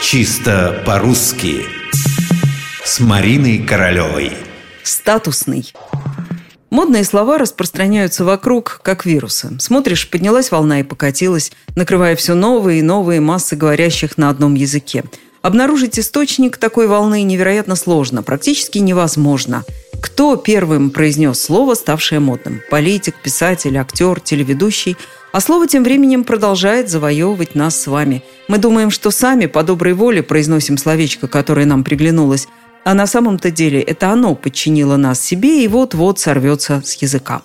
Чисто по-русски С Мариной Королевой Статусный Модные слова распространяются вокруг, как вирусы. Смотришь, поднялась волна и покатилась, накрывая все новые и новые массы говорящих на одном языке. Обнаружить источник такой волны невероятно сложно, практически невозможно. Кто первым произнес слово, ставшее модным? Политик, писатель, актер, телеведущий – а слово тем временем продолжает завоевывать нас с вами. Мы думаем, что сами по доброй воле произносим словечко, которое нам приглянулось, а на самом-то деле это оно подчинило нас себе и вот-вот сорвется с языка.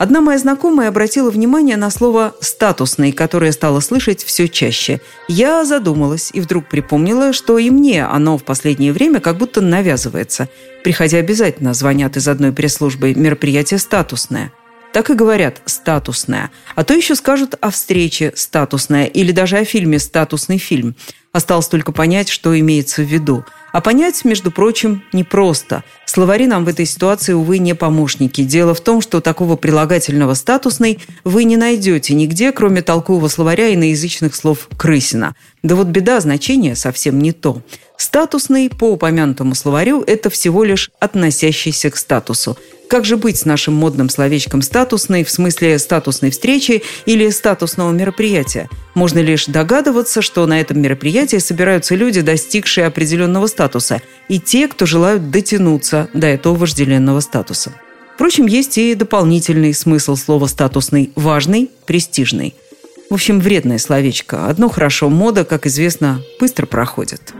Одна моя знакомая обратила внимание на слово «статусный», которое стала слышать все чаще. Я задумалась и вдруг припомнила, что и мне оно в последнее время как будто навязывается. Приходя обязательно звонят из одной пресс-службы «мероприятие статусное». Так и говорят «статусная». А то еще скажут о встрече «статусная» или даже о фильме «статусный фильм». Осталось только понять, что имеется в виду. А понять, между прочим, непросто. Словари нам в этой ситуации, увы, не помощники. Дело в том, что такого прилагательного «статусный» вы не найдете нигде, кроме толкового словаря иноязычных слов «крысина». Да вот беда, значение совсем не то. Статусный, по упомянутому словарю, это всего лишь относящийся к статусу. Как же быть с нашим модным словечком «статусный» в смысле статусной встречи или статусного мероприятия? Можно лишь догадываться, что на этом мероприятии собираются люди, достигшие определенного статуса, и те, кто желают дотянуться до этого вожделенного статуса. Впрочем, есть и дополнительный смысл слова «статусный» – важный, престижный. В общем, вредное словечко. Одно хорошо, мода, как известно, быстро проходит.